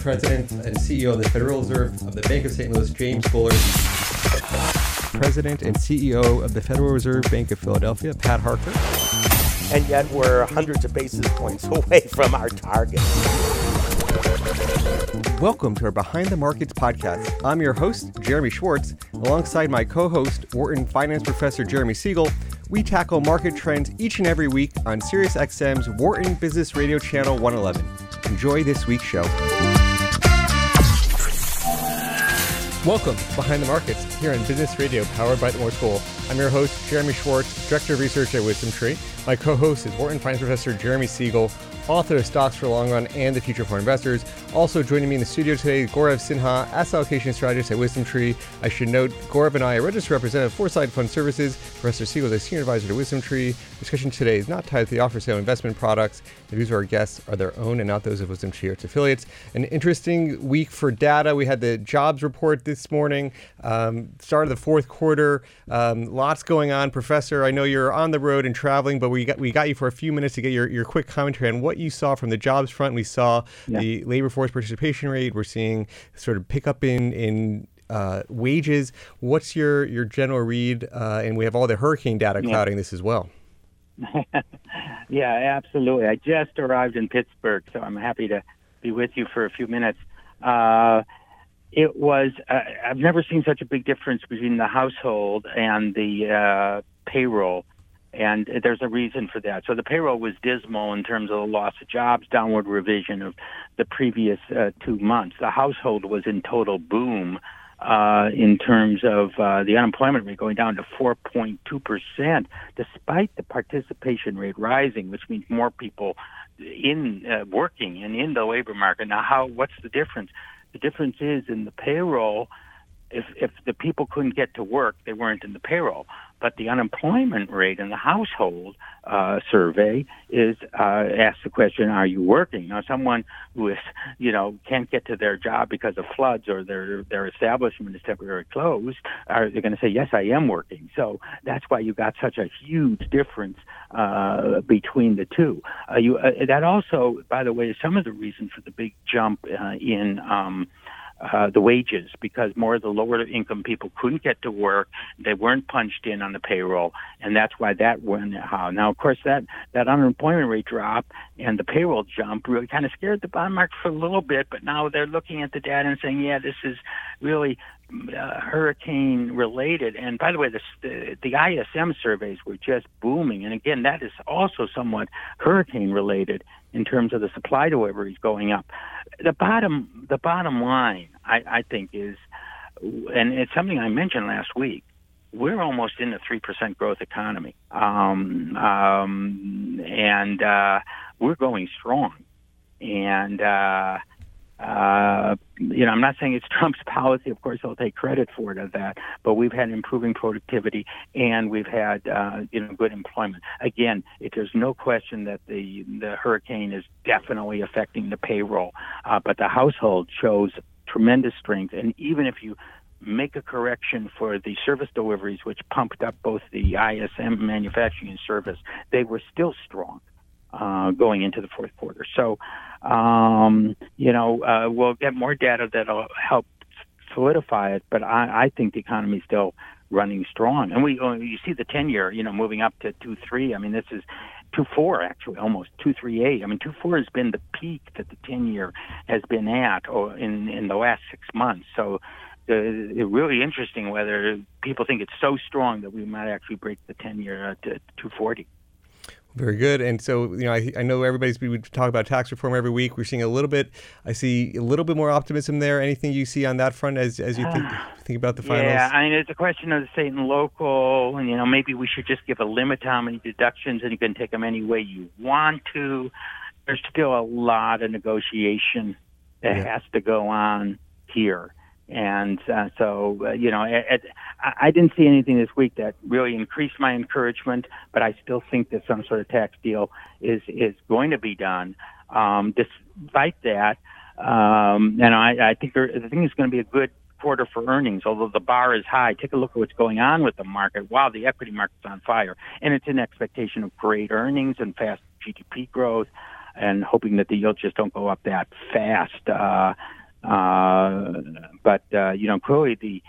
President and CEO of the Federal Reserve of the Bank of St. Louis, James Bullard. President and CEO of the Federal Reserve Bank of Philadelphia, Pat Harker. And yet we're hundreds of basis points away from our target. Welcome to our Behind the Markets podcast. I'm your host, Jeremy Schwartz, alongside my co host, Wharton Finance Professor Jeremy Siegel. We tackle market trends each and every week on SiriusXM's Wharton Business Radio Channel 111. Enjoy this week's show. Welcome to Behind the Markets here on Business Radio, powered by the Moore School. I'm your host, Jeremy Schwartz, Director of Research at Wisdom Tree. My co host is Wharton Finance Professor Jeremy Siegel, author of Stocks for the Long Run and the Future for Investors. Also joining me in the studio today, Gaurav Sinha, asset allocation strategist at Wisdom Tree. I should note, Gaurav and I are registered representative for Foreside Fund Services. Professor Siegel is a senior advisor to Wisdom Tree. Discussion today is not tied to the offer sale investment products. The views of our guests are their own and not those of Wisdom Tree or its affiliates. An interesting week for data. We had the jobs report this morning, um, start of the fourth quarter. Um, lots going on. Professor, I know you're on the road and traveling, but we got we got you for a few minutes to get your, your quick commentary on what you saw from the jobs front. We saw yeah. the labor force participation rate. We're seeing sort of pickup in in uh, wages. What's your your general read? Uh, and we have all the hurricane data clouding yeah. this as well. yeah, absolutely. I just arrived in Pittsburgh, so I'm happy to be with you for a few minutes. Uh, it was uh, I've never seen such a big difference between the household and the uh, payroll and there's a reason for that. So the payroll was dismal in terms of the loss of jobs, downward revision of the previous uh, two months. The household was in total boom uh, in terms of uh, the unemployment rate going down to 4.2 percent, despite the participation rate rising, which means more people in uh, working and in the labor market. Now, how? What's the difference? The difference is in the payroll if if the people couldn't get to work, they weren't in the payroll. But the unemployment rate in the household uh, survey is uh, asks the question, "Are you working?" Now, someone who is you know can't get to their job because of floods or their their establishment is temporarily closed, are they going to say, "Yes, I am working"? So that's why you got such a huge difference uh, between the two. Uh, you uh, that also, by the way, is some of the reason for the big jump uh, in. Um, uh, the wages because more of the lower income people couldn't get to work. They weren't punched in on the payroll, and that's why that went how. Now, of course, that that unemployment rate drop and the payroll jump really kind of scared the bond market for a little bit. But now they're looking at the data and saying, yeah, this is really uh, hurricane related. And by the way, the, the, ISM surveys were just booming. And again, that is also somewhat hurricane related in terms of the supply deliveries going up. The bottom, the bottom line, I, I think, is, and it's something I mentioned last week. We're almost in a three percent growth economy, um, um, and uh, we're going strong. And uh, uh, you know, I'm not saying it's Trump's policy. Of course, he'll take credit for it of that. But we've had improving productivity and we've had uh, you know good employment. Again, it, there's no question that the the hurricane is definitely affecting the payroll, uh, but the household shows tremendous strength. And even if you make a correction for the service deliveries, which pumped up both the ISM manufacturing and service, they were still strong uh, going into the fourth quarter. So, um, you know, uh, we'll get more data that'll help solidify it, but I, I think the economy is still running strong. And we, uh, you see the 10 year, you know, moving up to 2 3. I mean, this is 2 4, actually, almost two three eight. I mean, 2 4 has been the peak that the 10 year has been at or in, in the last six months. So, uh, really interesting whether people think it's so strong that we might actually break the 10 year uh, to 240. Very good. And so, you know, I, I know everybody's we talk about tax reform every week. We're seeing a little bit. I see a little bit more optimism there. Anything you see on that front as as you think think about the finals? Yeah, I mean, it's a question of the state and local. And you know, maybe we should just give a limit to how many deductions, and you can take them any way you want to. There's still a lot of negotiation that yeah. has to go on here. And uh, so, uh, you know, I didn't see anything this week that really increased my encouragement, but I still think that some sort of tax deal is is going to be done. Um, despite that, um, and I, I think there, I think it's going to be a good quarter for earnings, although the bar is high. Take a look at what's going on with the market. Wow, the equity market's on fire, and it's an expectation of great earnings and fast GDP growth and hoping that the yields just don't go up that fast. Uh, uh, but uh, you know, clearly the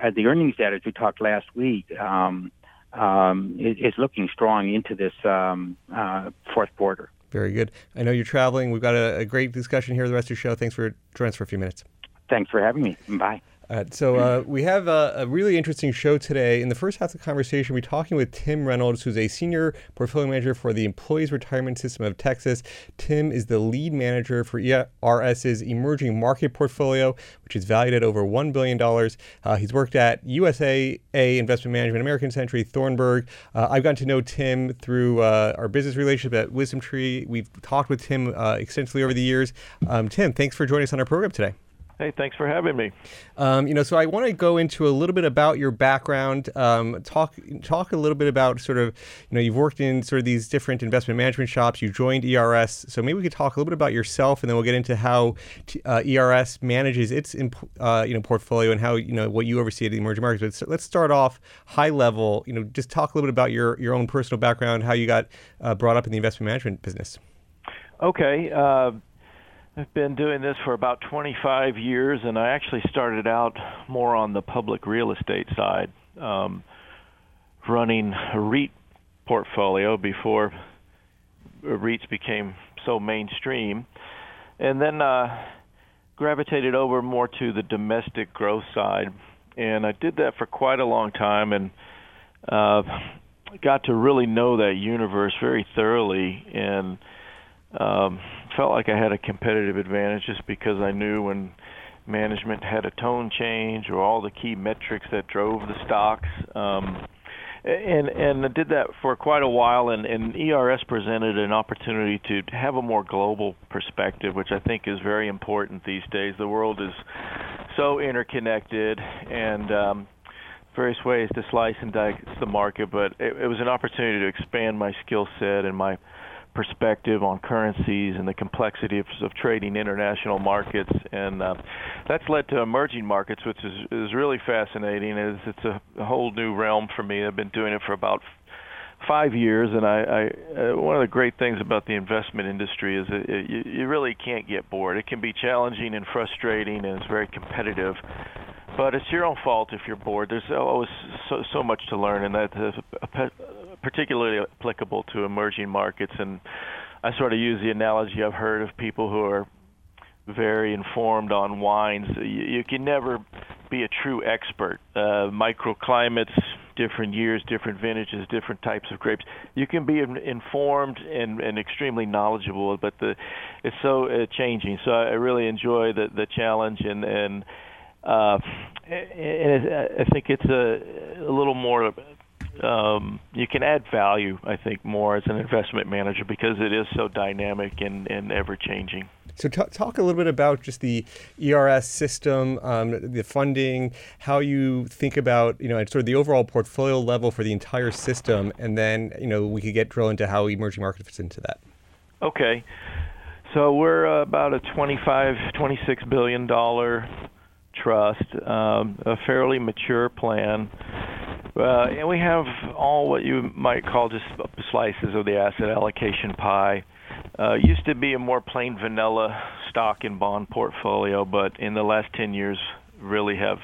uh, the earnings data as we talked last week um, um, is, is, looking strong into this um, uh, fourth quarter. Very good. I know you're traveling. We've got a, a great discussion here the rest of the show. Thanks for joining us for a few minutes. Thanks for having me. Bye. Uh, so uh, we have a, a, really interesting show today. In the first half of the conversation, we're talking with Tim Reynolds, who's a senior portfolio manager for the Employees Retirement System of Texas. Tim is the lead manager for ERS's emerging market portfolio, which is valued at over $1 billion. Uh, he's worked at USAA Investment Management, American Century, Thornburg. Uh, I've gotten to know Tim through uh, our business relationship at Wisdom Tree. We've talked with Tim uh, extensively over the years. Um, Tim, thanks for joining us on our program today. Hey, thanks for having me. Um, you know, so I want to go into a little bit about your background. Um, talk talk a little bit about sort of, you know, you've worked in sort of these different investment management shops. You joined ERS, so maybe we could talk a little bit about yourself, and then we'll get into how t- uh, ERS manages its uh, you know portfolio and how you know what you oversee at the emerging markets. But let's start off high level. You know, just talk a little bit about your your own personal background, how you got uh, brought up in the investment management business. Okay. I've been doing this for about 25 years, and I actually started out more on the public real estate side, um, running a REIT portfolio before REITs became so mainstream, and then uh, gravitated over more to the domestic growth side. And I did that for quite a long time, and uh, got to really know that universe very thoroughly, and um, felt like I had a competitive advantage just because I knew when management had a tone change or all the key metrics that drove the stocks. Um, and and I did that for quite a while, and, and ERS presented an opportunity to have a more global perspective, which I think is very important these days. The world is so interconnected, and um, various ways to slice and dice the market. But it, it was an opportunity to expand my skill set and my perspective on currencies and the complexity of, trading international markets, and uh, that's led to emerging markets, which is is really fascinating. It's a, a whole new realm for me. I've been doing it for about five years, and I, I uh, one of the great things about the investment industry is that it, you, you really can't get bored. It can be challenging and frustrating, and it's very competitive. But it's your own fault if you're bored. There's always so, so much to learn, and that is particularly applicable to emerging markets. And I sort of use the analogy I've heard of people who are very informed on wines. You, you can never be a true expert. Uh, microclimates, different years, different vintages, different types of grapes. You can be informed and, and extremely knowledgeable, but the it's so uh, changing. So I really enjoy the the challenge and and. Uh, and I think it's a, a little more um, you can add value, I think, more as an investment manager because it is so dynamic and, and ever changing. So, t- talk a little bit about just the ERS system, um, the funding, how you think about, you know, sort of the overall portfolio level for the entire system, and then, you know, we could get drill into how emerging market fits into that. Okay. So, we're about a 25, 26 billion dollar trust, um, a fairly mature plan. Uh, and we have all what you might call just slices of the asset allocation pie. Uh, used to be a more plain vanilla stock and bond portfolio, but in the last 10 years, really have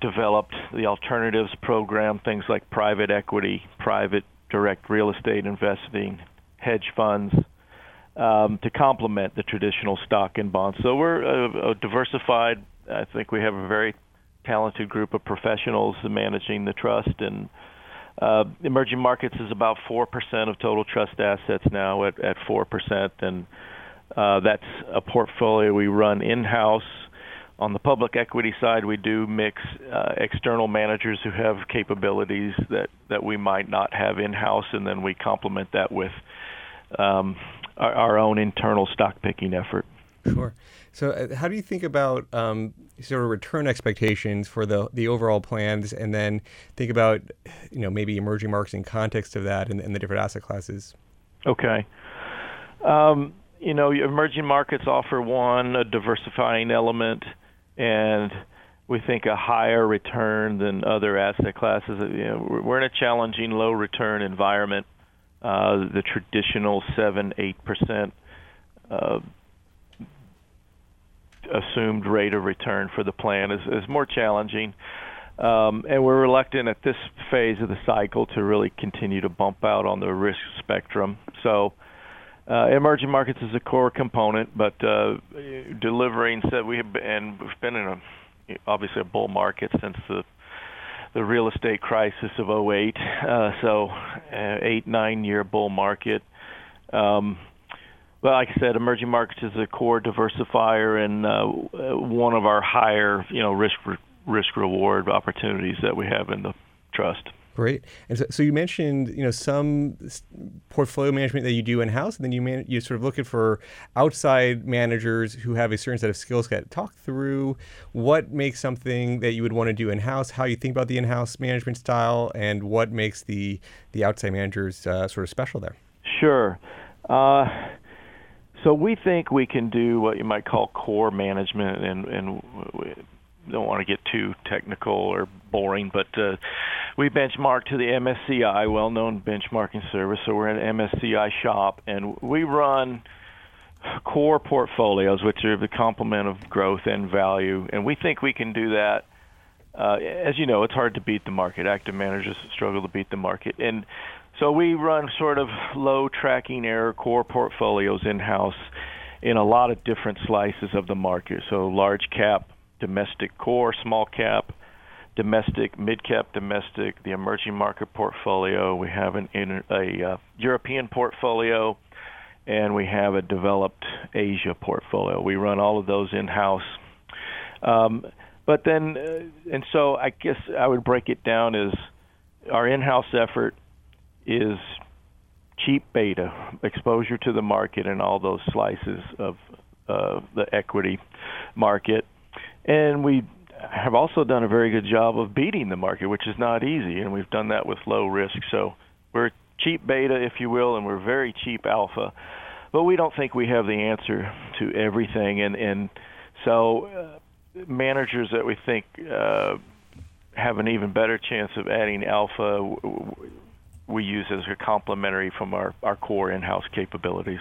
developed the alternatives program, things like private equity, private direct real estate investing, hedge funds, um, to complement the traditional stock and bonds. So we're a, a diversified. I think we have a very talented group of professionals managing the trust and uh, emerging markets is about four percent of total trust assets now at at four percent, and uh, that's a portfolio we run in house. On the public equity side, we do mix uh, external managers who have capabilities that that we might not have in house, and then we complement that with um, our, our own internal stock picking effort. Sure. So, uh, how do you think about um, sort of return expectations for the the overall plans, and then think about you know maybe emerging markets in context of that and, and the different asset classes? Okay. Um, you know, emerging markets offer one a diversifying element, and we think a higher return than other asset classes. You know, we're in a challenging low return environment. Uh, the traditional seven eight percent uh, assumed rate of return for the plan is, is more challenging. Um, and we're reluctant at this phase of the cycle to really continue to bump out on the risk spectrum. So, uh, emerging markets is a core component, but uh, delivering said we have been, and we've been in a obviously a bull market since the the real estate crisis of 08. Uh, so, uh, eight nine year bull market. Um, but like I said, emerging markets is a core diversifier and uh, one of our higher, you know, risk risk reward opportunities that we have in the trust. Great. And so, so you mentioned, you know, some portfolio management that you do in house, and then you man, you sort of looking for outside managers who have a certain set of skill set. Talk through what makes something that you would want to do in house, how you think about the in house management style, and what makes the the outside managers uh, sort of special there. Sure. Uh, so we think we can do what you might call core management, and and don't want to get too technical or boring, but uh, we benchmark to the MSCI, well-known benchmarking service. So we're an MSCI shop, and we run core portfolios, which are the complement of growth and value, and we think we can do that. Uh, as you know, it's hard to beat the market. Active managers struggle to beat the market, and so we run sort of low tracking error core portfolios in house in a lot of different slices of the market. So large cap, domestic core, small cap, domestic, mid cap, domestic, the emerging market portfolio. We have an in, a uh, European portfolio, and we have a developed Asia portfolio. We run all of those in house. Um, but then, uh, and so I guess I would break it down as our in-house effort is cheap beta exposure to the market and all those slices of uh, the equity market and we have also done a very good job of beating the market, which is not easy, and we've done that with low risk. So we're cheap beta, if you will, and we're very cheap alpha. But we don't think we have the answer to everything, and and so uh, managers that we think uh, have an even better chance of adding alpha, we use as a complementary from our, our core in-house capabilities.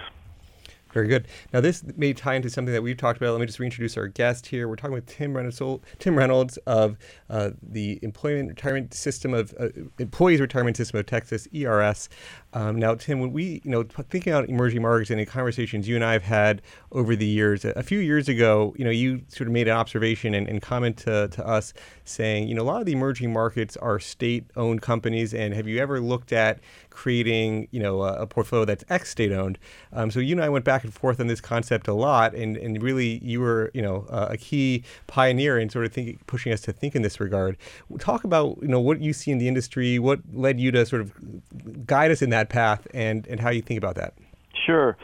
Very good. Now, this may tie into something that we've talked about. Let me just reintroduce our guest here. We're talking with Tim Reynolds, Tim Reynolds of uh, the Employment Retirement System of uh, Employees Retirement System of Texas (ERS). Um, now, Tim, when we, you know, thinking about emerging markets and the conversations you and I have had over the years, a few years ago, you know, you sort of made an observation and, and comment to, to us saying, you know, a lot of the emerging markets are state-owned companies, and have you ever looked at creating, you know, a, a portfolio that's ex-state-owned? Um, so you and I went back and forth on this concept a lot, and, and really you were, you know, uh, a key pioneer in sort of thinking, pushing us to think in this regard. Talk about, you know, what you see in the industry, what led you to sort of guide us in that path, and, and how you think about that. Sure.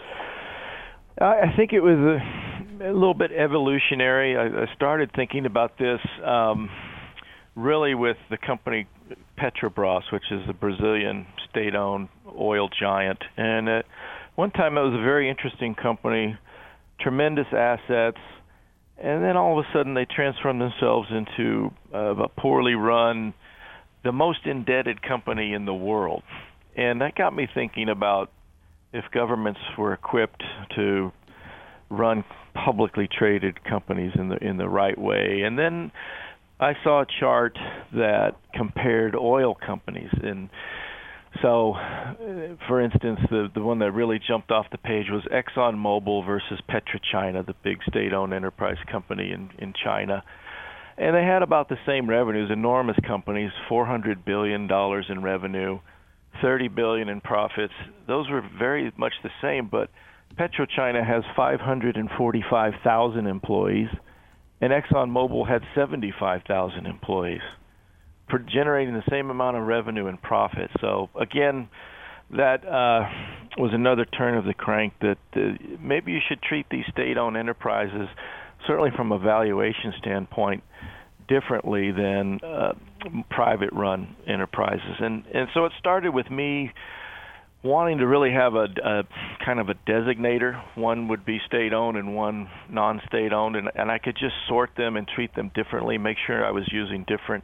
I think it was a, a little bit evolutionary. I, I started thinking about this um, really with the company Petrobras, which is a Brazilian state-owned oil giant, and at one time it was a very interesting company, tremendous assets, and then all of a sudden they transformed themselves into uh, a poorly run, the most indebted company in the world, and that got me thinking about if governments were equipped to run publicly traded companies in the in the right way. And then I saw a chart that compared oil companies. And so, uh, for instance, the the one that really jumped off the page was ExxonMobil versus PetroChina, the big state-owned enterprise company in in China, and they had about the same revenues. Enormous companies, 400 billion dollars in revenue, 30 billion in profits. Those were very much the same, but PetroChina has 545,000 employees, and ExxonMobil had 75,000 employees, generating the same amount of revenue and profit. So again, that uh, was another turn of the crank that uh, maybe you should treat these state-owned enterprises, certainly from a valuation standpoint, differently than uh, private-run enterprises. And and so it started with me wanting to really have a, a kind of a designator. One would be state-owned and one non-state-owned, and, and I could just sort them and treat them differently. Make sure I was using different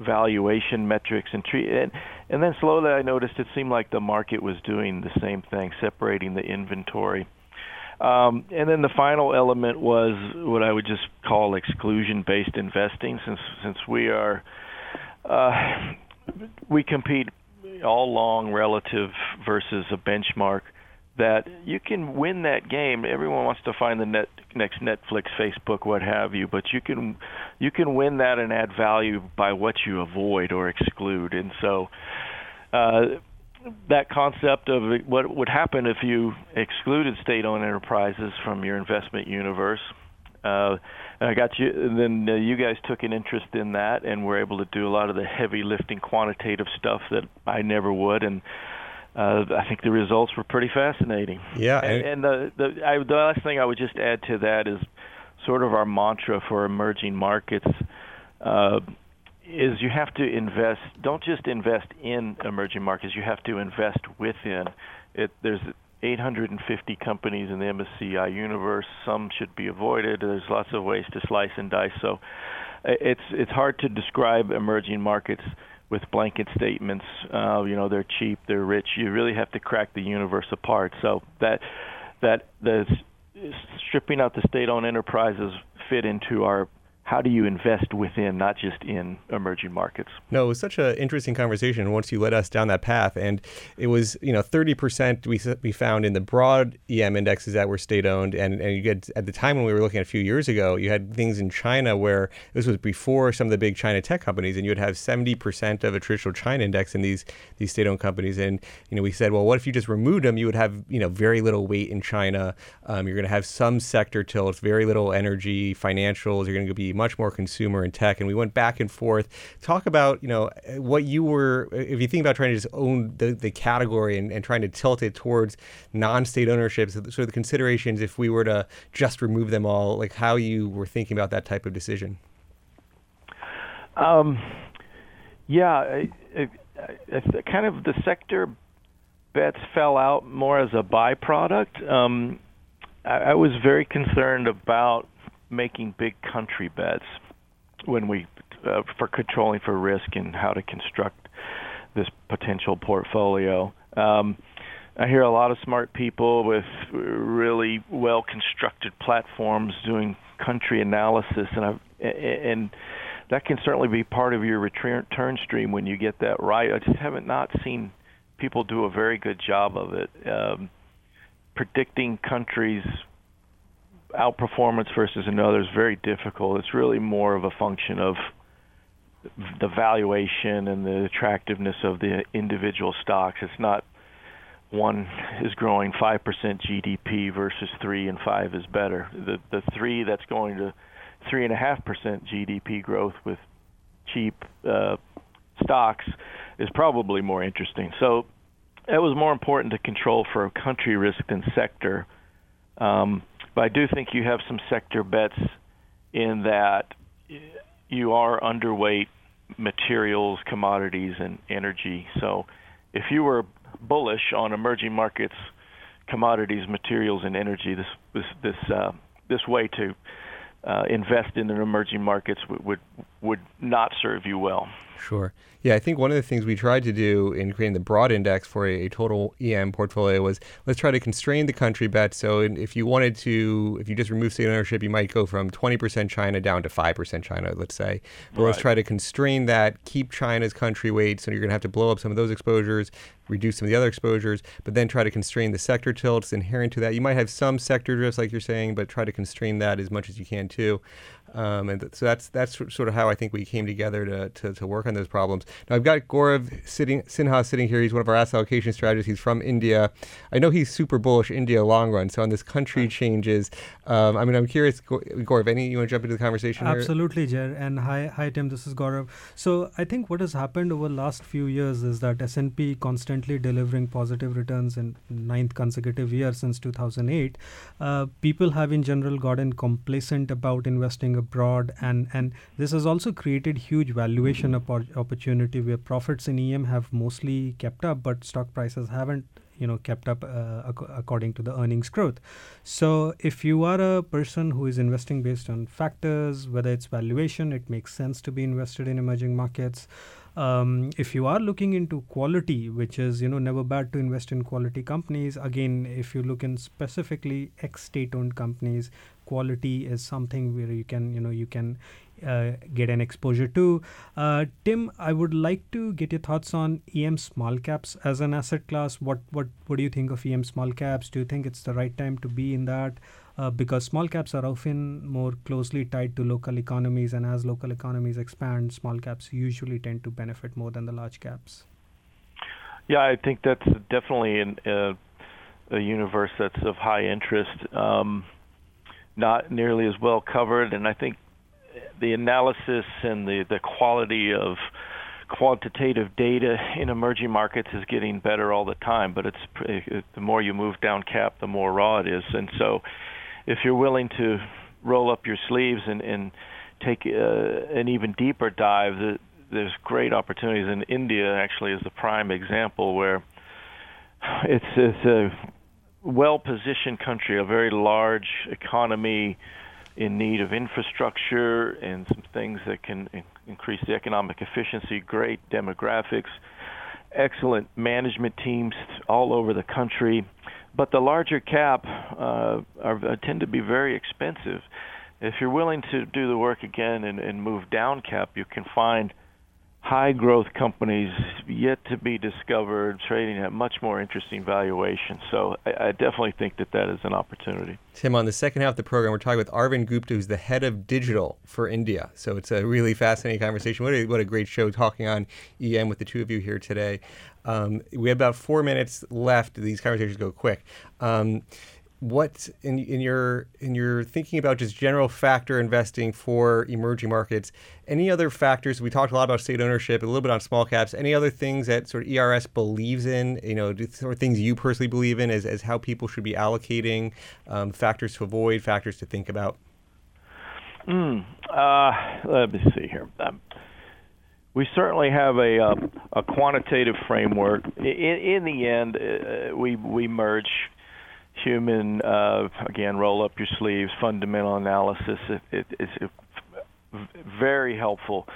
valuation metrics and treat and, and then slowly I noticed it seemed like the market was doing the same thing, separating the inventory. Um, and then the final element was what I would just call exclusion-based investing, since since we are uh, we compete all long relative versus a benchmark that you can win that game. Everyone wants to find the net, next Netflix, Facebook, what have you, but you can you can win that and add value by what you avoid or exclude. And so uh, that concept of what would happen if you excluded state-owned enterprises from your investment universe. Uh, I got you. And then uh, you guys took an interest in that, and were able to do a lot of the heavy lifting, quantitative stuff that I never would, and uh, I think the results were pretty fascinating. Yeah, and, and the the, I, the last thing I would just add to that is sort of our mantra for emerging markets. Uh, is you have to invest. Don't just invest in emerging markets. You have to invest within. It, there's 850 companies in the MSCI universe. Some should be avoided. There's lots of ways to slice and dice. So it's it's hard to describe emerging markets with blanket statements. Uh, you know, they're cheap, they're rich. You really have to crack the universe apart. So that that the stripping out the state-owned enterprises fit into our how do you invest within, not just in emerging markets? No, it was such an interesting conversation once you led us down that path. And it was, you know, 30% we, we found in the broad EM indexes that were state owned. And, and you get, at the time when we were looking at a few years ago, you had things in China where this was before some of the big China tech companies, and you would have 70% of a traditional China index in these, these state owned companies. And, you know, we said, well, what if you just removed them? You would have, you know, very little weight in China. Um, you're going to have some sector tilts, very little energy, financials. You're going to be much more consumer and tech. And we went back and forth. Talk about, you know, what you were, if you think about trying to just own the, the category and, and trying to tilt it towards non-state ownership, so of the considerations if we were to just remove them all, like how you were thinking about that type of decision. Um, yeah, I, I, I, kind of the sector bets fell out more as a byproduct. Um, I was very concerned about making big country bets when we uh, for controlling for risk and how to construct this potential portfolio. Um, I hear a lot of smart people with really well constructed platforms doing country analysis, and I've, and that can certainly be part of your return stream when you get that right. I just haven't not seen people do a very good job of it. Um, predicting countries outperformance versus another is very difficult. It's really more of a function of the valuation and the attractiveness of the individual stocks. It's not one is growing 5% GDP versus 3 and 5 is better. The the 3 that's going to 3.5% GDP growth with cheap uh, stocks is probably more interesting. So it was more important to control for country risk than sector. Um, but I do think you have some sector bets in that you are underweight materials, commodities, and energy. So if you were bullish on emerging markets, commodities, materials, and energy, this this this uh, this way to uh, invest in the emerging markets would, would would not serve you well. Sure. Yeah, I think one of the things we tried to do in creating the broad index for a, a, total EM portfolio was let's try to constrain the country bet. So if you wanted to, if you just remove state ownership, you might go from 20% China down to 5% China, let's say. But right. let's try to constrain that, keep China's country weight. So you're going to have to blow up some of those exposures, reduce some of the other exposures, but then try to constrain the sector tilts inherent to that. You might have some sector drifts, like you're saying, but try to constrain that as much as you can too. Um, and th- so that's that's sort of how I think we came together to, to, to, work on those problems. Now I've got Gaurav sitting Sinha sitting here. He's one of our asset allocation strategists. He's from India. I know he's super bullish India long run. So on this country changes, um, I mean I'm curious, Gaurav. Any you want to jump into the conversation? Absolutely, Jer. And hi, hi Tim. This is Gaurav. So I think what has happened over the last few years is that S&P constantly delivering positive returns in ninth consecutive year since 2008. Uh, people have in general gotten complacent about investing abroad and and this has also created huge valuation mm-hmm. opportunity where profits in EM have mostly kept up but stock prices haven't you know kept up uh, ac- according to the earnings growth so if you are a person who is investing based on factors whether it's valuation it makes sense to be invested in emerging markets um, if you are looking into quality which is you know never bad to invest in quality companies again if you look in specifically ex state owned companies quality is something where you can you know you can uh, get an exposure to. Uh, Tim, I would like to get your thoughts on EM small caps as an asset class. What what what do you think of EM small caps? Do you think it's the right time to be in that? Uh, because small caps are often more closely tied to local economies, and as local economies expand, small caps usually tend to benefit more than the large caps. Yeah, I think that's definitely an, uh, a universe that's of high interest. Um, not nearly as well covered, and I think the analysis and the, the quality of quantitative data in emerging markets is getting better all the time. But it's it, the more you move down cap, the more raw it is. And so, if you're willing to roll up your sleeves and, and take uh, an even deeper dive, the, there's great opportunities. In India, actually, is the prime example where it's, it's a well-positioned country, a very large economy in need of infrastructure and some things that can increase the economic efficiency, great demographics, excellent management teams all over the country. But the larger cap uh, are, uh, tend to be very expensive. If you're willing to do the work again and, and move down cap, you can find – high growth companies yet to be discovered, trading at much more interesting valuations. So I, I, definitely think that that is an opportunity. Tim, on the second half of the program, we're talking with Arvind Gupta, who's the head of digital for India. So it's a really fascinating conversation. What a, what a great show talking on EM with the two of you here today. Um, we have about four minutes left. These conversations go quick. Um, what in in your in your thinking about just general factor investing for emerging markets any other factors we talked a lot about state ownership a little bit on small caps any other things that sort of ers believes in you know or things you personally believe in as, as how people should be allocating um, factors to avoid factors to think about mm, uh, let me see here um, we certainly have a uh, a quantitative framework. In, in the end, uh, we we merge human, uh, again, roll up your sleeves, fundamental analysis. It, it, it's very helpful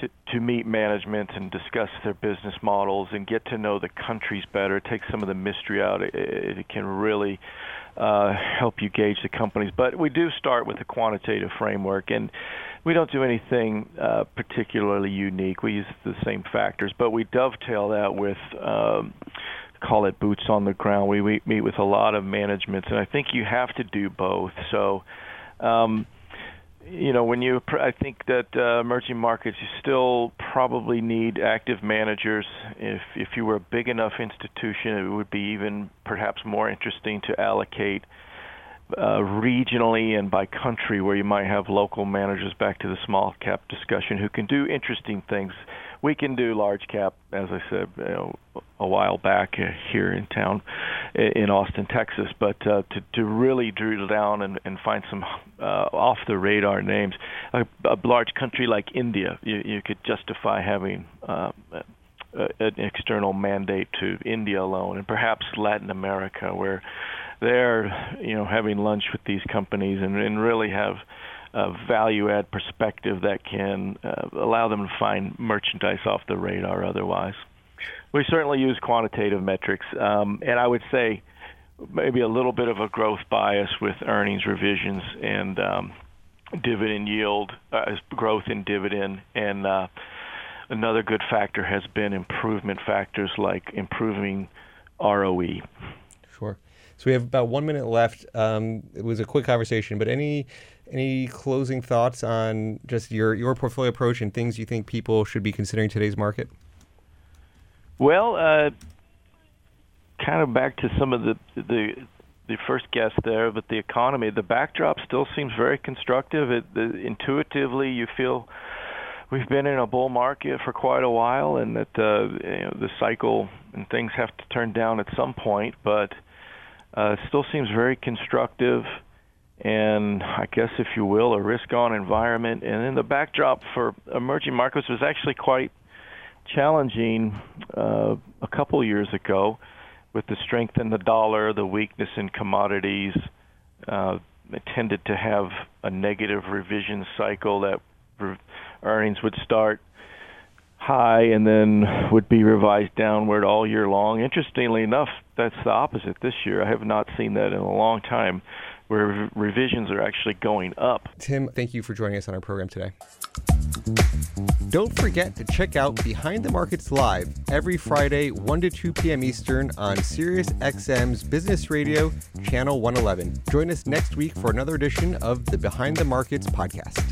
to, to meet management and discuss their business models and get to know the countries better, take some of the mystery out. It, it can really uh, help you gauge the companies. But we do start with a quantitative framework, and we don't do anything uh, particularly unique. We use the same factors, but we dovetail that with um, call it boots on the ground. We, we meet with a lot of managements, and I think you have to do both. So, um, you know, when you, I think that uh, emerging markets, you still probably need active managers. If if you were a big enough institution, it would be even perhaps more interesting to allocate uh, regionally and by country, where you might have local managers. Back to the small cap discussion, who can do interesting things we can do large cap, as I said, you know, a while back uh, here in town in Austin, Texas. But uh, to to really drill down and, and find some uh, off the radar names, a, a large country like India, you, you could justify having. Uh, an external mandate to India alone, and perhaps Latin America, where they're you know having lunch with these companies and, and really have a value add perspective that can uh, allow them to find merchandise off the radar otherwise. We certainly use quantitative metrics, um, and I would say maybe a little bit of a growth bias with earnings revisions and um, dividend yield, uh, growth in dividend, and uh, another good factor has been improvement factors like improving ROE. Sure. So we have about one minute left. Um, it was a quick conversation, but any any closing thoughts on just your, your portfolio approach and things you think people should be considering today's market? Well, uh, kind of back to some of the the the first guest there, but the economy, the backdrop still seems very constructive. It, the, intuitively, you feel we've been in a bull market for quite a while, and that uh, you know, the cycle and things have to turn down at some point, but uh, it still seems very constructive and I guess, if you will, a risk on environment. And then the backdrop for emerging markets was actually quite challenging uh, a couple years ago with the strength in the dollar, the weakness in commodities. Uh, tended to have a negative revision cycle that re- earnings would start high and then would be revised downward all year long. Interestingly enough, that's the opposite this year. I have not seen that in a long time where revisions are actually going up. Tim, thank you for joining us on our program today. Don't forget to check out Behind the Markets Live every Friday, 1 to 2 p.m. Eastern on SiriusXM's Business Radio, Channel 111. Join us next week for another edition of the Behind the Markets podcast.